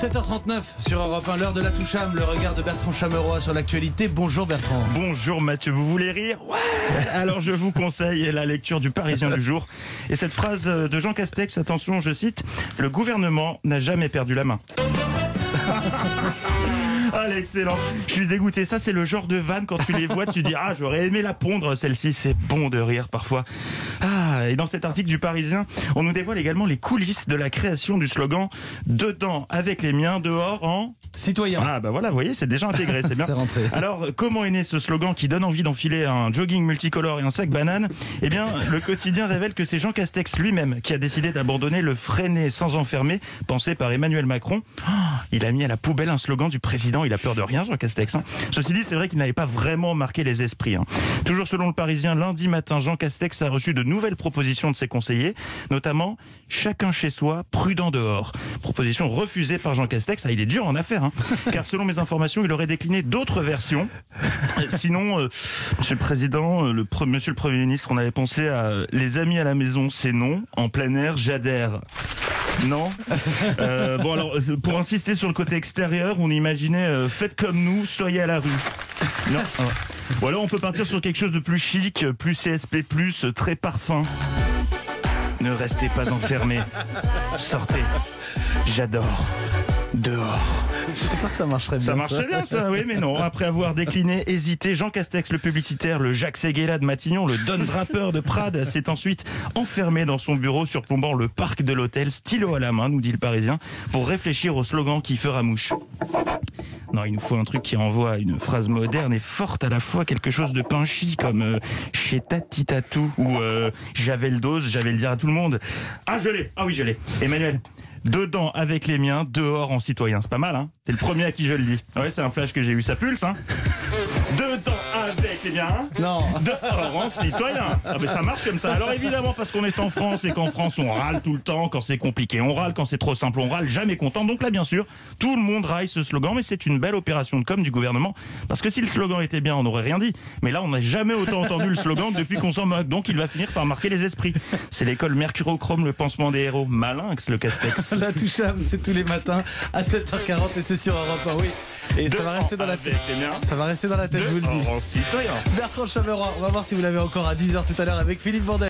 7h39 sur Europe 1, l'heure de la toucham, le regard de Bertrand Chameroy sur l'actualité. Bonjour Bertrand. Bonjour Mathieu, vous voulez rire Ouais Alors je vous conseille la lecture du Parisien du jour. Et cette phrase de Jean Castex, attention, je cite, Le gouvernement n'a jamais perdu la main. Allez, excellent. Je suis dégoûté. Ça, c'est le genre de vanne quand tu les vois, tu dis ah j'aurais aimé la pondre celle-ci. C'est bon de rire parfois. Ah et dans cet article du Parisien, on nous dévoile également les coulisses de la création du slogan dedans avec les miens, dehors en Citoyen. ah bah voilà, vous voyez, c'est déjà intégré, c'est bien. C'est rentré. Alors, comment est né ce slogan qui donne envie d'enfiler un jogging multicolore et un sac banane? Eh bien, le quotidien révèle que c'est Jean Castex lui-même qui a décidé d'abandonner le freiné sans enfermer, pensé par Emmanuel Macron. Ah, il a mis à la poubelle un slogan du président, il a peur de rien, Jean Castex. hein. Ceci dit, c'est vrai qu'il n'avait pas vraiment marqué les esprits. hein. Toujours selon le Parisien, lundi matin, Jean Castex a reçu de nouvelles propositions de ses conseillers, notamment chacun chez soi, prudent dehors. Proposition refusée par Jean Castex. Ah, il est dur en affaires, hein. car selon mes informations, il aurait décliné d'autres versions. Euh, Sinon, euh, Monsieur le Président, euh, le Monsieur le Premier ministre, on avait pensé à euh, les amis à la maison, c'est non. En plein air, j'adhère. Non. Euh, bon alors, euh, pour insister sur le côté extérieur, on imaginait euh, faites comme nous, soyez à la rue. Non. Ou alors on peut partir sur quelque chose de plus chic, plus CSP+, très parfum. Ne restez pas enfermés. Sortez. J'adore. Dehors. Je suis sûr que ça marcherait bien. Ça marchait bien ça, oui, mais non. Après avoir décliné, hésité, Jean Castex, le publicitaire, le Jacques Séguéla de Matignon, le Don Draper de Prades, s'est ensuite enfermé dans son bureau surplombant le parc de l'hôtel, stylo à la main, nous dit le Parisien, pour réfléchir au slogan qui fera mouche. Non, il nous faut un truc qui renvoie à une phrase moderne et forte à la fois, quelque chose de pinchy comme euh, chez Tati Tatou ou euh, j'avais le dose, j'avais le dire à tout le monde. Ah, je l'ai. Ah oui, je l'ai. Emmanuel. Dedans avec les miens, dehors en citoyen. C'est pas mal, hein T'es le premier à qui je le dis. Ouais, c'est un flash que j'ai eu. Ça pulse, hein Dedans les miens, Non. en citoyen. Ah, mais ça marche comme ça. Alors évidemment, parce qu'on est en France et qu'en France, on râle tout le temps quand c'est compliqué. On râle quand c'est trop simple. On râle jamais content. Donc là, bien sûr, tout le monde raille ce slogan. Mais c'est une belle opération de com du gouvernement. Parce que si le slogan était bien, on n'aurait rien dit. Mais là, on n'a jamais autant entendu le slogan depuis qu'on s'en moque. Donc il va finir par marquer les esprits. C'est l'école Mercurochrome, le pansement des héros. Malinx, le castex. La toucham, c'est tous les matins à 7h40 et c'est sur Europe 1, oui. Et ça va rester dans la tête. Miens, Ça va rester dans la tête, je vous le dis. Bertrand Chameroy, on va voir si vous l'avez encore à 10h tout à l'heure avec Philippe Vandel.